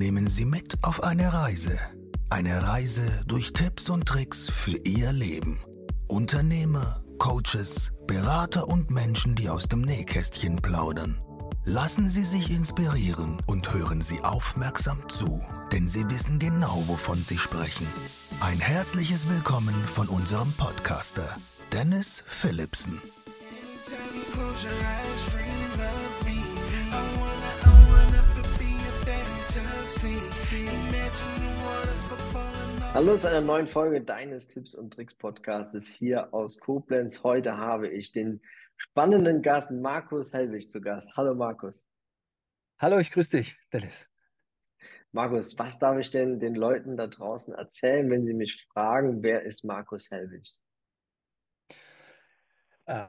nehmen Sie mit auf eine Reise. Eine Reise durch Tipps und Tricks für Ihr Leben. Unternehmer, Coaches, Berater und Menschen, die aus dem Nähkästchen plaudern. Lassen Sie sich inspirieren und hören Sie aufmerksam zu, denn Sie wissen genau, wovon Sie sprechen. Ein herzliches Willkommen von unserem Podcaster, Dennis Philipsen. Hallo zu einer neuen Folge deines Tipps und Tricks Podcastes hier aus Koblenz. Heute habe ich den spannenden Gast Markus Helwig zu Gast. Hallo Markus. Hallo, ich grüße dich, Dennis. Markus, was darf ich denn den Leuten da draußen erzählen, wenn sie mich fragen, wer ist Markus Helwig? Äh,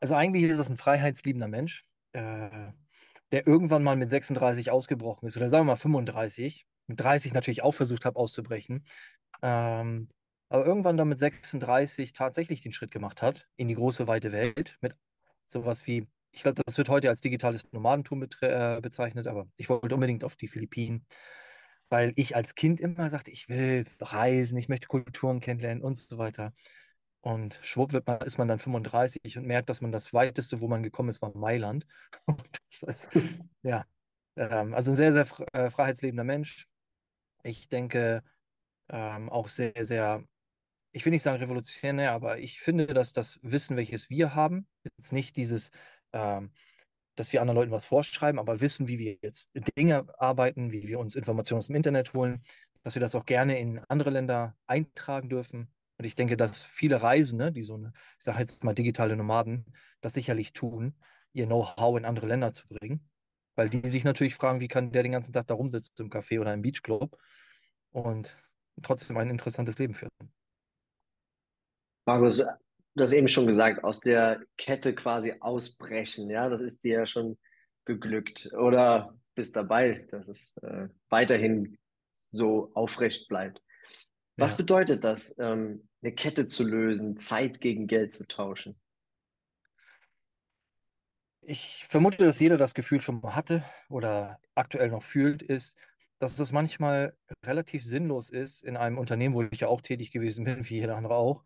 also eigentlich ist das ein freiheitsliebender Mensch, äh, der irgendwann mal mit 36 ausgebrochen ist, oder sagen wir mal 35, mit 30 natürlich auch versucht habe auszubrechen, ähm, aber irgendwann dann mit 36 tatsächlich den Schritt gemacht hat in die große weite Welt mit sowas wie, ich glaube, das wird heute als digitales Nomadentum äh, bezeichnet, aber ich wollte unbedingt auf die Philippinen, weil ich als Kind immer sagte, ich will reisen, ich möchte Kulturen kennenlernen und so weiter. Und schwupp wird man, ist man dann 35 und merkt, dass man das weiteste, wo man gekommen ist, war Mailand. ist, ja, ähm, also ein sehr, sehr äh, freiheitslebender Mensch. Ich denke ähm, auch sehr, sehr, ich will nicht sagen revolutionär, aber ich finde, dass das Wissen, welches wir haben, jetzt nicht dieses, ähm, dass wir anderen Leuten was vorschreiben, aber wissen, wie wir jetzt Dinge arbeiten, wie wir uns Informationen aus dem Internet holen, dass wir das auch gerne in andere Länder eintragen dürfen und ich denke, dass viele Reisende, die so eine, ich sage jetzt mal digitale Nomaden, das sicherlich tun, ihr Know-how in andere Länder zu bringen. Weil die sich natürlich fragen, wie kann der den ganzen Tag da rumsitzen im Café oder im Beachclub und trotzdem ein interessantes Leben führen. Markus, du hast eben schon gesagt, aus der Kette quasi ausbrechen, ja, das ist dir ja schon geglückt. Oder bist dabei, dass es äh, weiterhin so aufrecht bleibt. Was ja. bedeutet das, ähm, eine Kette zu lösen, Zeit gegen Geld zu tauschen? Ich vermute, dass jeder das Gefühl schon mal hatte oder aktuell noch fühlt, ist, dass es manchmal relativ sinnlos ist, in einem Unternehmen, wo ich ja auch tätig gewesen bin, wie jeder andere auch,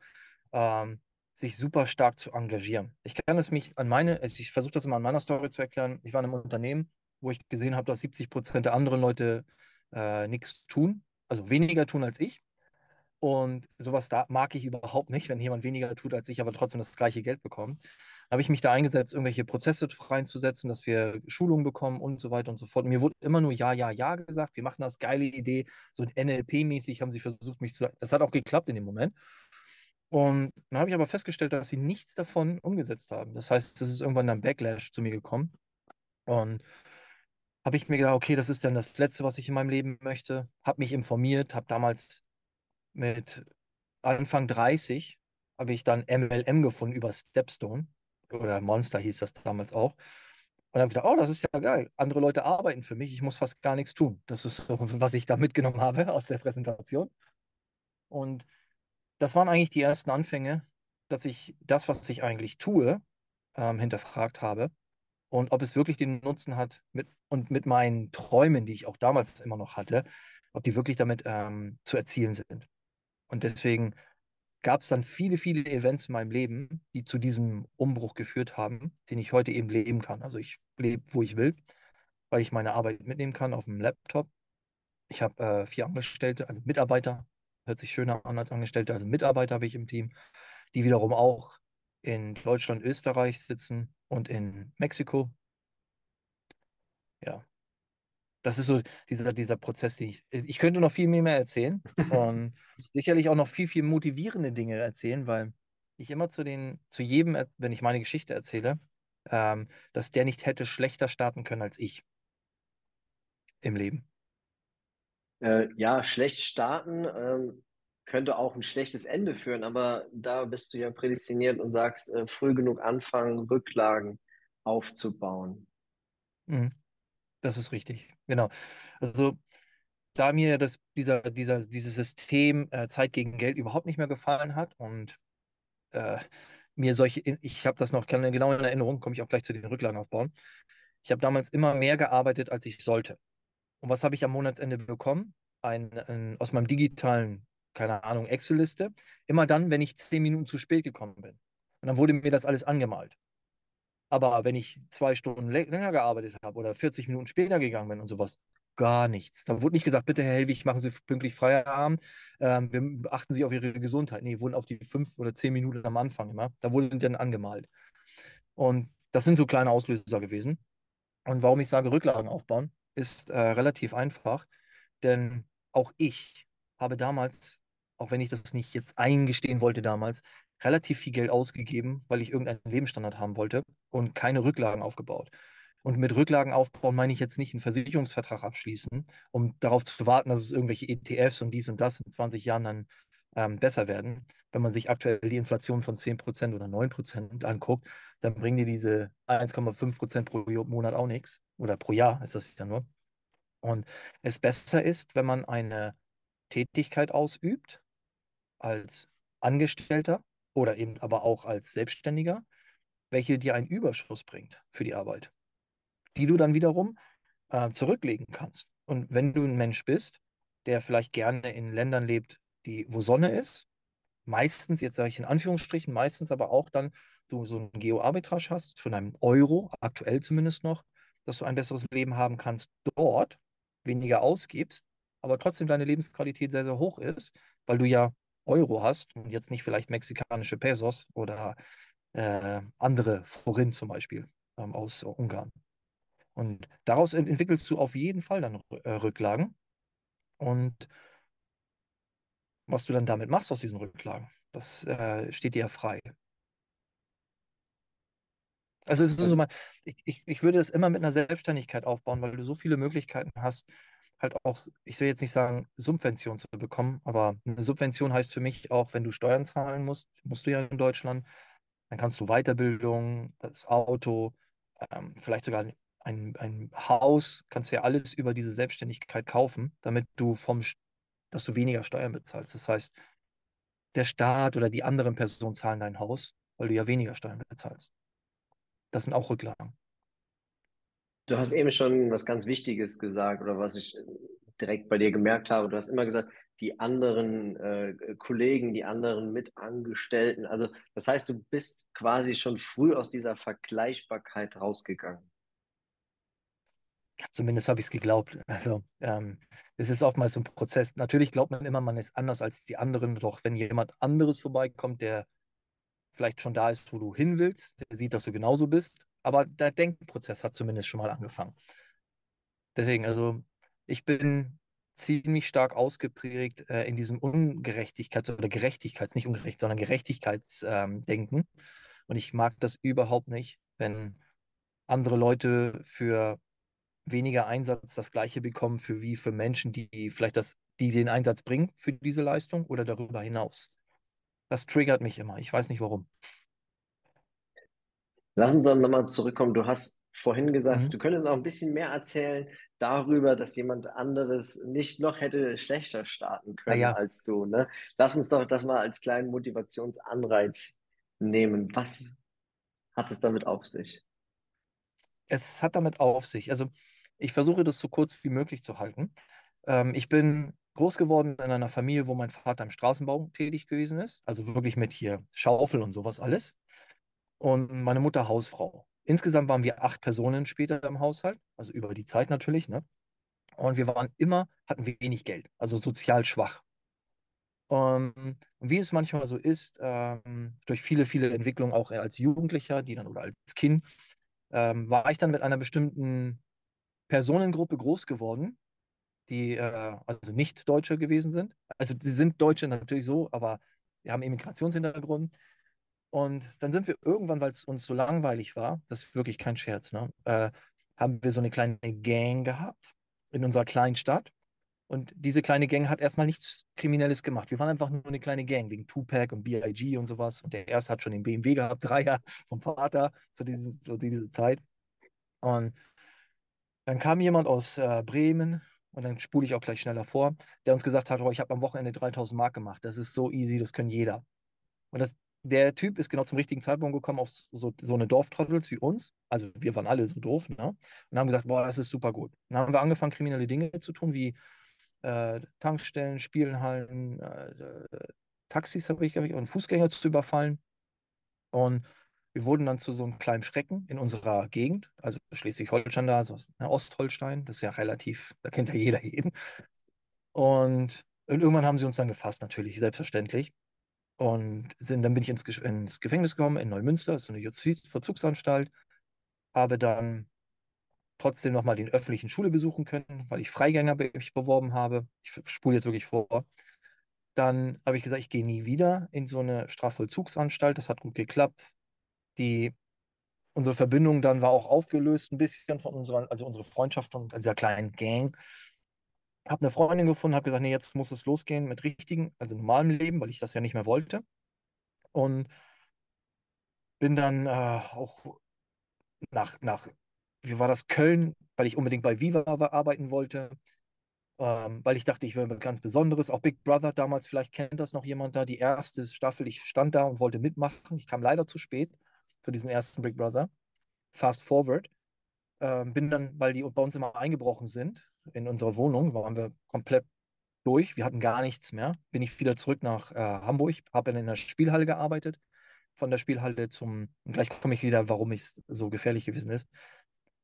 ähm, sich super stark zu engagieren. Ich kann es mich an meine, also ich versuche das immer an meiner Story zu erklären. Ich war in einem Unternehmen, wo ich gesehen habe, dass 70 Prozent der anderen Leute äh, nichts tun, also weniger tun als ich. Und sowas da mag ich überhaupt nicht, wenn jemand weniger tut als ich, aber trotzdem das gleiche Geld bekommt. Habe ich mich da eingesetzt, irgendwelche Prozesse reinzusetzen, dass wir Schulungen bekommen und so weiter und so fort. Mir wurde immer nur Ja, Ja, Ja gesagt. Wir machen das, geile Idee. So NLP-mäßig haben sie versucht, mich zu. Das hat auch geklappt in dem Moment. Und dann habe ich aber festgestellt, dass sie nichts davon umgesetzt haben. Das heißt, es ist irgendwann dann Backlash zu mir gekommen. Und habe ich mir gedacht, okay, das ist dann das Letzte, was ich in meinem Leben möchte. Habe mich informiert, habe damals mit Anfang 30 habe ich dann MLM gefunden über Stepstone oder Monster hieß das damals auch. Und habe gedacht, oh, das ist ja geil. Andere Leute arbeiten für mich, ich muss fast gar nichts tun. Das ist so, was ich da mitgenommen habe aus der Präsentation. Und das waren eigentlich die ersten Anfänge, dass ich das, was ich eigentlich tue, ähm, hinterfragt habe und ob es wirklich den Nutzen hat mit, und mit meinen Träumen, die ich auch damals immer noch hatte, ob die wirklich damit ähm, zu erzielen sind. Und deswegen gab es dann viele, viele Events in meinem Leben, die zu diesem Umbruch geführt haben, den ich heute eben leben kann. Also ich lebe, wo ich will, weil ich meine Arbeit mitnehmen kann auf dem Laptop. Ich habe äh, vier Angestellte, also Mitarbeiter, hört sich schöner an als Angestellte, also Mitarbeiter habe ich im Team, die wiederum auch in Deutschland, Österreich sitzen und in Mexiko. Ja, das ist so dieser, dieser Prozess, den ich. Ich könnte noch viel mehr, erzählen und sicherlich auch noch viel, viel motivierende Dinge erzählen, weil ich immer zu den, zu jedem, wenn ich meine Geschichte erzähle, ähm, dass der nicht hätte schlechter starten können als ich im Leben. Äh, ja, schlecht starten ähm, könnte auch ein schlechtes Ende führen, aber da bist du ja prädestiniert und sagst, äh, früh genug anfangen, Rücklagen aufzubauen. Mhm. Das ist richtig, genau. Also da mir das, dieser, dieser, dieses System äh, Zeit gegen Geld überhaupt nicht mehr gefallen hat und äh, mir solche, ich habe das noch genau in Erinnerung, komme ich auch gleich zu den Rücklagen aufbauen. Ich habe damals immer mehr gearbeitet, als ich sollte. Und was habe ich am Monatsende bekommen? Ein, ein, aus meinem digitalen, keine Ahnung, Excel-Liste. Immer dann, wenn ich zehn Minuten zu spät gekommen bin. Und dann wurde mir das alles angemalt. Aber wenn ich zwei Stunden länger gearbeitet habe oder 40 Minuten später gegangen bin und sowas, gar nichts. Da wurde nicht gesagt, bitte Herr Helwig, machen Sie pünktlich Feierabend, ähm, wir achten Sie auf Ihre Gesundheit. Nee, wurden auf die fünf oder zehn Minuten am Anfang immer, da wurden dann angemalt. Und das sind so kleine Auslöser gewesen. Und warum ich sage, Rücklagen aufbauen, ist äh, relativ einfach, denn auch ich habe damals, auch wenn ich das nicht jetzt eingestehen wollte damals, relativ viel Geld ausgegeben, weil ich irgendeinen Lebensstandard haben wollte und keine Rücklagen aufgebaut. Und mit Rücklagen aufbauen meine ich jetzt nicht einen Versicherungsvertrag abschließen, um darauf zu warten, dass es irgendwelche ETFs und dies und das in 20 Jahren dann ähm, besser werden. Wenn man sich aktuell die Inflation von 10% oder 9% anguckt, dann bringen dir diese 1,5% pro Monat auch nichts. Oder pro Jahr ist das ja nur. Und es besser ist, wenn man eine Tätigkeit ausübt als Angestellter oder eben aber auch als Selbstständiger, welche dir einen Überschuss bringt für die Arbeit, die du dann wiederum äh, zurücklegen kannst. Und wenn du ein Mensch bist, der vielleicht gerne in Ländern lebt, die, wo Sonne ist, meistens, jetzt sage ich in Anführungsstrichen, meistens aber auch dann du so ein Geo-Arbitrage hast, von einem Euro, aktuell zumindest noch, dass du ein besseres Leben haben kannst dort, weniger ausgibst, aber trotzdem deine Lebensqualität sehr, sehr hoch ist, weil du ja Euro hast und jetzt nicht vielleicht mexikanische Pesos oder äh, andere Forin zum Beispiel ähm, aus Ungarn. Und daraus ent entwickelst du auf jeden Fall dann äh, Rücklagen. Und was du dann damit machst aus diesen Rücklagen, das äh, steht dir ja frei. Also es ist so mal, ich, ich, ich würde es immer mit einer Selbstständigkeit aufbauen, weil du so viele Möglichkeiten hast, halt auch, ich will jetzt nicht sagen, Subvention zu bekommen, aber eine Subvention heißt für mich auch, wenn du Steuern zahlen musst, musst du ja in Deutschland, dann kannst du Weiterbildung, das Auto, ähm, vielleicht sogar ein, ein Haus, kannst du ja alles über diese Selbstständigkeit kaufen, damit du vom, dass du weniger Steuern bezahlst. Das heißt, der Staat oder die anderen Personen zahlen dein Haus, weil du ja weniger Steuern bezahlst. Das sind auch Rücklagen. Du hast eben schon was ganz Wichtiges gesagt oder was ich direkt bei dir gemerkt habe. Du hast immer gesagt, die anderen äh, Kollegen, die anderen Mitangestellten. Also das heißt, du bist quasi schon früh aus dieser Vergleichbarkeit rausgegangen. Ja, zumindest habe ich es geglaubt. Also ähm, es ist oftmals so ein Prozess. Natürlich glaubt man immer, man ist anders als die anderen. Doch wenn jemand anderes vorbeikommt, der vielleicht schon da ist, wo du hin willst, der sieht, dass du genauso bist, aber der Denkprozess hat zumindest schon mal angefangen. Deswegen, also ich bin ziemlich stark ausgeprägt äh, in diesem Ungerechtigkeits- oder Gerechtigkeits-, nicht ungerecht, sondern Gerechtigkeitsdenken. Ähm, Und ich mag das überhaupt nicht, wenn andere Leute für weniger Einsatz das gleiche bekommen für wie für Menschen, die vielleicht das, die den Einsatz bringen für diese Leistung oder darüber hinaus. Das triggert mich immer. Ich weiß nicht warum. Lass uns dann nochmal zurückkommen. Du hast vorhin gesagt, mhm. du könntest noch ein bisschen mehr erzählen darüber, dass jemand anderes nicht noch hätte schlechter starten können ja. als du. Ne? Lass uns doch das mal als kleinen Motivationsanreiz nehmen. Was hat es damit auf sich? Es hat damit auf sich. Also ich versuche das so kurz wie möglich zu halten. Ähm, ich bin groß geworden in einer Familie, wo mein Vater im Straßenbau tätig gewesen ist. Also wirklich mit hier Schaufel und sowas alles und meine Mutter Hausfrau. Insgesamt waren wir acht Personen später im Haushalt, also über die Zeit natürlich, ne? Und wir waren immer, hatten wenig Geld, also sozial schwach. Um, und wie es manchmal so ist, ähm, durch viele, viele Entwicklungen auch als Jugendlicher, die dann oder als Kind, ähm, war ich dann mit einer bestimmten Personengruppe groß geworden, die äh, also nicht Deutsche gewesen sind. Also sie sind Deutsche natürlich so, aber wir haben Immigrationshintergrund. Und dann sind wir irgendwann, weil es uns so langweilig war, das ist wirklich kein Scherz, ne, äh, haben wir so eine kleine Gang gehabt in unserer kleinen Stadt. Und diese kleine Gang hat erstmal nichts Kriminelles gemacht. Wir waren einfach nur eine kleine Gang wegen Tupac und BIG und sowas. Und der erste hat schon den BMW gehabt, Dreier vom Vater zu, diesen, zu dieser Zeit. Und dann kam jemand aus äh, Bremen und dann spule ich auch gleich schneller vor, der uns gesagt hat, oh, ich habe am Wochenende 3000 Mark gemacht. Das ist so easy, das können jeder. Und das der Typ ist genau zum richtigen Zeitpunkt gekommen auf so, so eine Dorftrottels wie uns. Also wir waren alle so doof, ne? Und haben gesagt, boah, das ist super gut. Dann haben wir angefangen, kriminelle Dinge zu tun, wie äh, Tankstellen, Spielenhallen, äh, Taxis habe ich, ich, und Fußgänger zu überfallen. Und wir wurden dann zu so einem kleinen Schrecken in unserer Gegend, also Schleswig-Holstein da, so, ne, Ostholstein, das ist ja relativ, da kennt ja jeder jeden. Und, und irgendwann haben sie uns dann gefasst, natürlich, selbstverständlich. Und sind, dann bin ich ins, ins Gefängnis gekommen in Neumünster, das ist eine Justizvollzugsanstalt, habe dann trotzdem nochmal den öffentlichen Schule besuchen können, weil ich Freigänger mich beworben habe. Ich spule jetzt wirklich vor. Dann habe ich gesagt, ich gehe nie wieder in so eine Strafvollzugsanstalt. Das hat gut geklappt. Die, unsere Verbindung dann war auch aufgelöst, ein bisschen von unserer, also unsere Freundschaft und dieser kleinen Gang. Habe eine Freundin gefunden, habe gesagt, nee, jetzt muss es losgehen mit richtigen, also normalem Leben, weil ich das ja nicht mehr wollte. Und bin dann äh, auch nach, nach, wie war das, Köln, weil ich unbedingt bei Viva arbeiten wollte, ähm, weil ich dachte, ich will ganz Besonderes. Auch Big Brother damals, vielleicht kennt das noch jemand da, die erste Staffel, ich stand da und wollte mitmachen. Ich kam leider zu spät für diesen ersten Big Brother. Fast forward. Ähm, bin dann, weil die bei uns immer eingebrochen sind, in unserer Wohnung, waren wir komplett durch. Wir hatten gar nichts mehr. Bin ich wieder zurück nach äh, Hamburg, habe in der Spielhalle gearbeitet. Von der Spielhalle zum, und gleich komme ich wieder, warum es so gefährlich gewesen ist.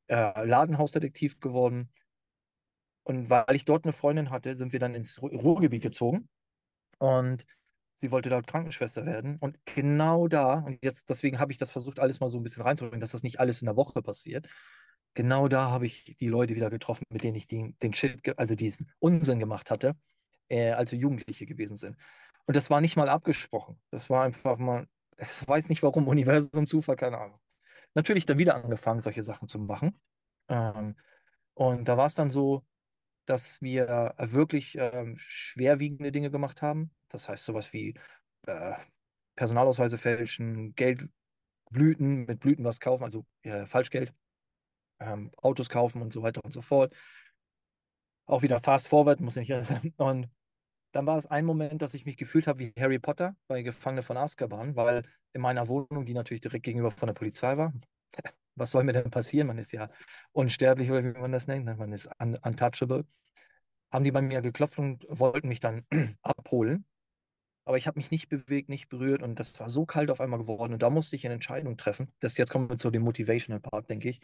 Äh, Ladenhausdetektiv geworden. Und weil ich dort eine Freundin hatte, sind wir dann ins Ruhrgebiet gezogen. Und sie wollte dort Krankenschwester werden. Und genau da, und jetzt deswegen habe ich das versucht, alles mal so ein bisschen reinzubringen, dass das nicht alles in der Woche passiert. Genau da habe ich die Leute wieder getroffen, mit denen ich den, den Shit, also diesen Unsinn gemacht hatte, äh, als wir Jugendliche gewesen sind. Und das war nicht mal abgesprochen. Das war einfach mal, ich weiß nicht warum, Universum, Zufall, keine Ahnung. Natürlich dann wieder angefangen, solche Sachen zu machen. Ähm, und da war es dann so, dass wir wirklich ähm, schwerwiegende Dinge gemacht haben. Das heißt, sowas wie äh, Personalausweise fälschen, Geldblüten, mit Blüten was kaufen, also äh, Falschgeld, ähm, Autos kaufen und so weiter und so fort. Auch wieder fast forward, muss nicht sein. Und dann war es ein Moment, dass ich mich gefühlt habe wie Harry Potter bei Gefangene von Azkaban, weil in meiner Wohnung, die natürlich direkt gegenüber von der Polizei war, was soll mir denn passieren? Man ist ja unsterblich, oder wie man das nennt. Ne? Man ist un untouchable. Haben die bei mir geklopft und wollten mich dann abholen. Aber ich habe mich nicht bewegt, nicht berührt und das war so kalt auf einmal geworden. Und da musste ich eine Entscheidung treffen. Das jetzt kommen wir zu dem Motivational Part, denke ich.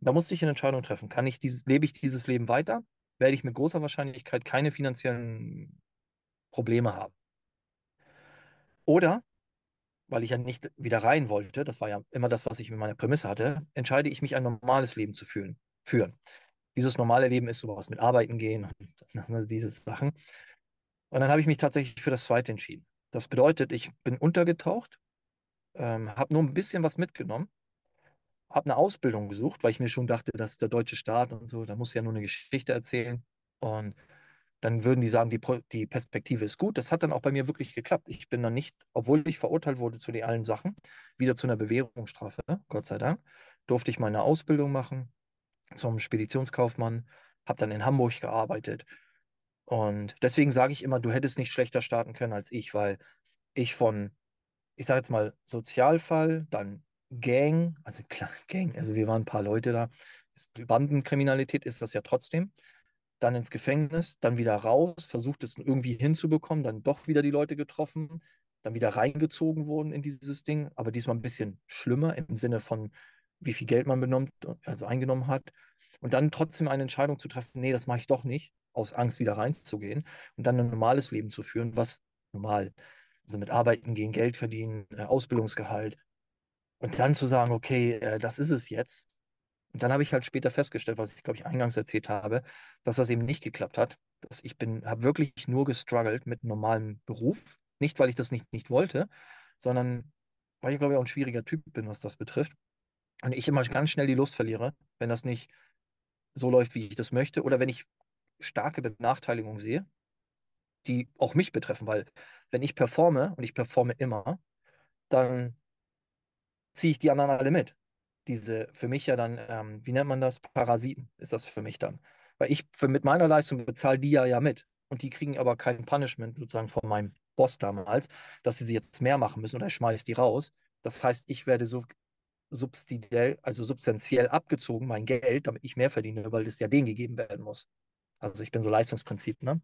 Da musste ich eine Entscheidung treffen. Kann ich dieses, lebe ich dieses Leben weiter? Werde ich mit großer Wahrscheinlichkeit keine finanziellen Probleme haben. Oder weil ich ja nicht wieder rein wollte, das war ja immer das, was ich mit meiner Prämisse hatte, entscheide ich mich, ein normales Leben zu führen. führen. Dieses normale Leben ist sowas mit Arbeiten gehen und diese Sachen. Und dann habe ich mich tatsächlich für das zweite entschieden. Das bedeutet, ich bin untergetaucht, ähm, habe nur ein bisschen was mitgenommen, habe eine Ausbildung gesucht, weil ich mir schon dachte, dass der deutsche Staat und so, da muss ja nur eine Geschichte erzählen. Und dann würden die sagen, die, die Perspektive ist gut. Das hat dann auch bei mir wirklich geklappt. Ich bin dann nicht, obwohl ich verurteilt wurde zu den allen Sachen, wieder zu einer Bewährungsstrafe, ne? Gott sei Dank, durfte ich meine Ausbildung machen zum Speditionskaufmann, habe dann in Hamburg gearbeitet. Und deswegen sage ich immer, du hättest nicht schlechter starten können als ich, weil ich von, ich sage jetzt mal, Sozialfall, dann Gang, also klar, Gang, also wir waren ein paar Leute da. Bandenkriminalität ist das ja trotzdem dann ins Gefängnis, dann wieder raus, versucht es irgendwie hinzubekommen, dann doch wieder die Leute getroffen, dann wieder reingezogen worden in dieses Ding, aber diesmal ein bisschen schlimmer im Sinne von, wie viel Geld man benommt, also eingenommen hat. Und dann trotzdem eine Entscheidung zu treffen, nee, das mache ich doch nicht, aus Angst wieder reinzugehen und dann ein normales Leben zu führen, was normal, also mit Arbeiten gehen, Geld verdienen, äh, Ausbildungsgehalt. Und dann zu sagen, okay, äh, das ist es jetzt, und dann habe ich halt später festgestellt, was ich, glaube ich, eingangs erzählt habe, dass das eben nicht geklappt hat. Dass ich bin, habe wirklich nur gestruggelt mit normalem Beruf. Nicht, weil ich das nicht, nicht wollte, sondern weil ich, glaube ich, auch ein schwieriger Typ bin, was das betrifft. Und ich immer ganz schnell die Lust verliere, wenn das nicht so läuft, wie ich das möchte, oder wenn ich starke Benachteiligungen sehe, die auch mich betreffen, weil wenn ich performe und ich performe immer, dann ziehe ich die anderen alle mit diese, für mich ja dann, ähm, wie nennt man das? Parasiten ist das für mich dann. Weil ich für, mit meiner Leistung bezahle die ja ja mit. Und die kriegen aber kein Punishment sozusagen von meinem Boss damals, dass sie jetzt mehr machen müssen oder ich schmeiße die raus. Das heißt, ich werde so substanziell, also substanziell abgezogen, mein Geld, damit ich mehr verdiene, weil das ja denen gegeben werden muss. Also ich bin so Leistungsprinzip, ne?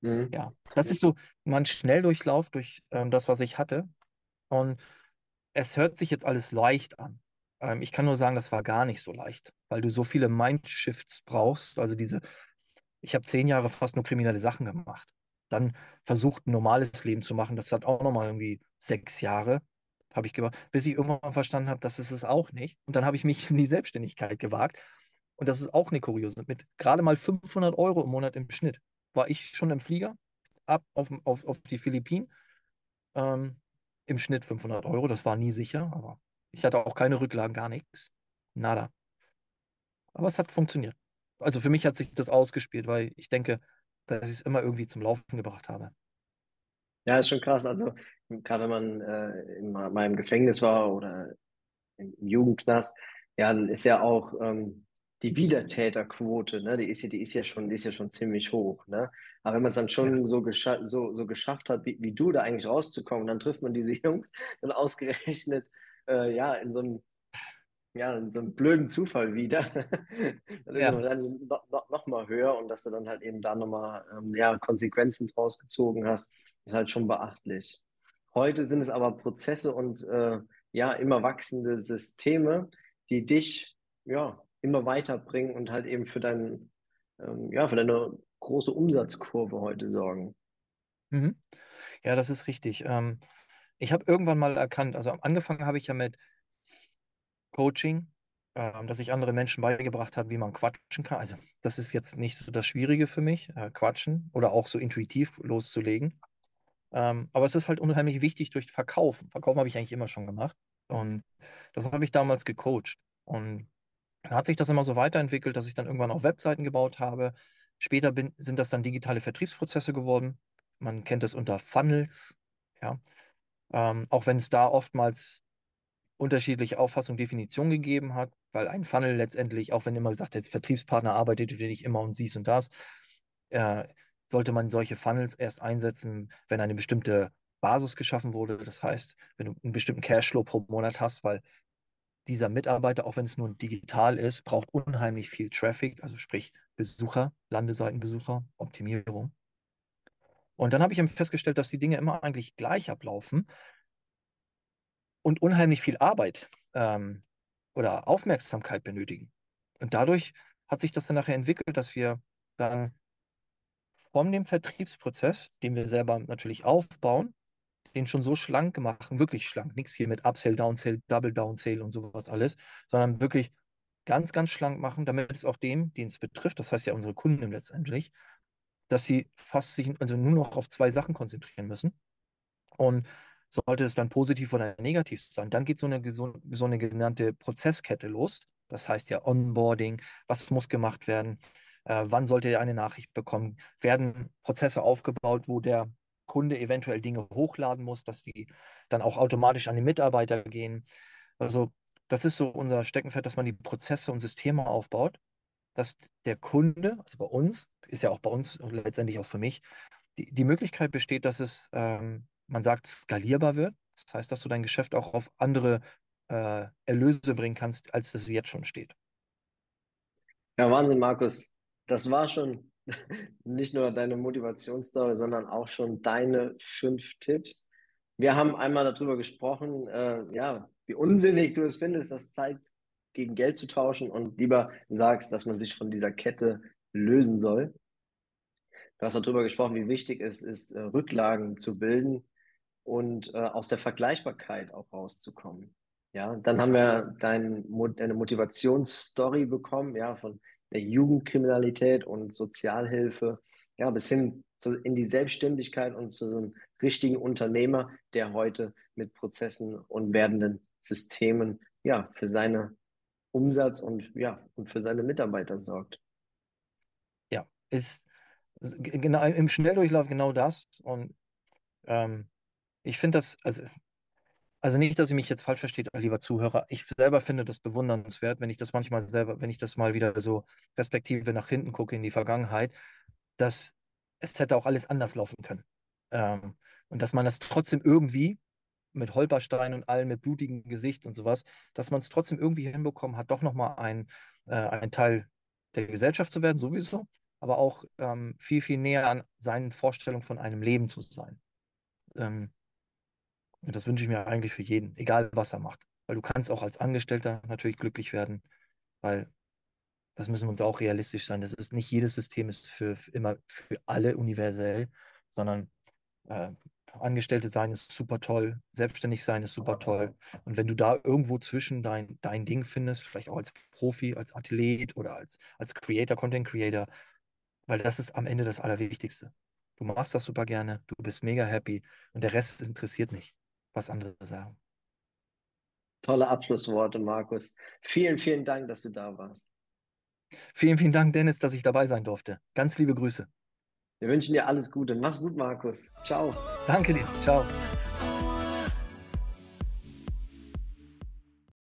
Mhm. Ja, das ist so mein Schnelldurchlauf durch ähm, das, was ich hatte. Und es hört sich jetzt alles leicht an. Ähm, ich kann nur sagen, das war gar nicht so leicht, weil du so viele Mindshifts brauchst. Also diese, ich habe zehn Jahre fast nur kriminelle Sachen gemacht. Dann versucht, ein normales Leben zu machen. Das hat auch nochmal irgendwie sechs Jahre habe ich gemacht, bis ich irgendwann verstanden habe, das ist es auch nicht. Und dann habe ich mich in die Selbstständigkeit gewagt. Und das ist auch eine kuriose. Mit gerade mal 500 Euro im Monat im Schnitt war ich schon im Flieger ab auf, auf, auf die Philippinen. Ähm, Im Schnitt 500 Euro. Das war nie sicher, aber ich hatte auch keine Rücklagen, gar nichts. Nada. Aber es hat funktioniert. Also für mich hat sich das ausgespielt, weil ich denke, dass ich es immer irgendwie zum Laufen gebracht habe. Ja, ist schon krass. Also gerade wenn man äh, in meinem Gefängnis war oder im Jugendknast, ja, dann ist ja auch ähm, die Wiedertäterquote, ne, die ist ja, die ist ja schon, die ist ja schon ziemlich hoch, ne? Aber wenn man es dann schon ja. so, gescha so, so geschafft hat, wie, wie du da eigentlich rauszukommen, dann trifft man diese Jungs dann ausgerechnet äh, ja in so einem ja, so einem blöden Zufall wieder. dann ja. ist man dann noch, noch, noch mal höher und dass du dann halt eben da nochmal ähm, ja, Konsequenzen draus gezogen hast, ist halt schon beachtlich. Heute sind es aber Prozesse und äh, ja, immer wachsende Systeme, die dich ja immer weiterbringen und halt eben für deinen, ähm, ja, für deine große Umsatzkurve heute sorgen. Mhm. Ja, das ist richtig. Ähm, ich habe irgendwann mal erkannt, also angefangen habe ich ja mit Coaching, ähm, dass ich anderen Menschen beigebracht habe, wie man quatschen kann. Also das ist jetzt nicht so das Schwierige für mich, äh, quatschen oder auch so intuitiv loszulegen. Ähm, aber es ist halt unheimlich wichtig durch Verkaufen. Verkaufen habe ich eigentlich immer schon gemacht. Und das habe ich damals gecoacht. Und dann hat sich das immer so weiterentwickelt, dass ich dann irgendwann auch Webseiten gebaut habe. Später bin, sind das dann digitale Vertriebsprozesse geworden. Man kennt das unter Funnels. Ja. Ähm, auch wenn es da oftmals unterschiedliche Auffassungen, Definitionen gegeben hat, weil ein Funnel letztendlich, auch wenn immer gesagt, der Vertriebspartner arbeitet für dich immer und siehst und das, äh, sollte man solche Funnels erst einsetzen, wenn eine bestimmte Basis geschaffen wurde. Das heißt, wenn du einen bestimmten Cashflow pro Monat hast, weil dieser Mitarbeiter, auch wenn es nur digital ist, braucht unheimlich viel Traffic, also sprich Besucher, Landeseitenbesucher, Optimierung. Und dann habe ich festgestellt, dass die Dinge immer eigentlich gleich ablaufen und unheimlich viel Arbeit ähm, oder Aufmerksamkeit benötigen. Und dadurch hat sich das dann nachher entwickelt, dass wir dann von dem Vertriebsprozess, den wir selber natürlich aufbauen, den schon so schlank machen, wirklich schlank, nichts hier mit Upsell, Downsell, Double Downsell und sowas alles, sondern wirklich ganz, ganz schlank machen, damit es auch dem, den es betrifft, das heißt ja unsere Kunden letztendlich, dass sie fast sich also nur noch auf zwei Sachen konzentrieren müssen. Und sollte es dann positiv oder negativ sein, dann geht so eine, so, so eine genannte Prozesskette los. Das heißt ja Onboarding, was muss gemacht werden, äh, wann sollte er eine Nachricht bekommen? Werden Prozesse aufgebaut, wo der Kunde eventuell Dinge hochladen muss, dass die dann auch automatisch an den Mitarbeiter gehen? Also das ist so unser Steckenpferd, dass man die Prozesse und Systeme aufbaut, dass der Kunde, also bei uns, ist ja auch bei uns und letztendlich auch für mich, die, die Möglichkeit besteht, dass es, ähm, man sagt, skalierbar wird. Das heißt, dass du dein Geschäft auch auf andere äh, Erlöse bringen kannst, als das jetzt schon steht. Ja, Wahnsinn, Markus das war schon nicht nur deine Motivationsstory, sondern auch schon deine fünf Tipps. Wir haben einmal darüber gesprochen, äh, ja, wie unsinnig du es findest, das Zeit gegen Geld zu tauschen und lieber sagst, dass man sich von dieser Kette lösen soll. Du hast darüber gesprochen, wie wichtig es ist, äh, Rücklagen zu bilden und äh, aus der Vergleichbarkeit auch rauszukommen. Ja, dann haben wir dein, deine Motivationsstory bekommen, ja, von der Jugendkriminalität und Sozialhilfe, ja, bis hin zu, in die Selbstständigkeit und zu so einem richtigen Unternehmer, der heute mit Prozessen und werdenden Systemen ja für seine Umsatz und ja und für seine Mitarbeiter sorgt. Ja, ist, genau im Schnelldurchlauf genau das und ähm, ich finde das, also also nicht, dass ihr mich jetzt falsch versteht, lieber Zuhörer. Ich selber finde das bewundernswert, wenn ich das manchmal selber, wenn ich das mal wieder so Perspektive nach hinten gucke in die Vergangenheit, dass es hätte auch alles anders laufen können. Ähm, Und dass man das trotzdem irgendwie mit Holperstein und allem, mit blutigem Gesicht und sowas, dass man es trotzdem irgendwie hinbekommen hat, doch nochmal ein, äh, ein Teil der Gesellschaft zu werden, sowieso, aber auch ähm, viel, viel näher an seinen Vorstellungen von einem Leben zu sein. Ähm, das wünsche ich mir eigentlich für jeden, egal was er macht. Weil du kannst auch als Angestellter natürlich glücklich werden, weil das müssen wir uns auch realistisch sein. Das ist nicht jedes System ist für, für immer für alle universell, sondern äh, Angestellte sein ist super toll, selbstständig sein ist super toll. Und wenn du da irgendwo zwischen dein, dein Ding findest, vielleicht auch als Profi, als Athlet oder als, als Creator, Content Creator, weil das ist am Ende das Allerwichtigste. Du machst das super gerne, du bist mega happy und der Rest interessiert nicht, was andere sagen. Tolle Abschlussworte, Markus. Vielen, vielen Dank, dass du da warst. Vielen, vielen Dank, Dennis, dass ich dabei sein durfte. Ganz liebe Grüße. Wir wünschen dir alles Gute. Mach's gut, Markus. Ciao. Danke dir. Ciao.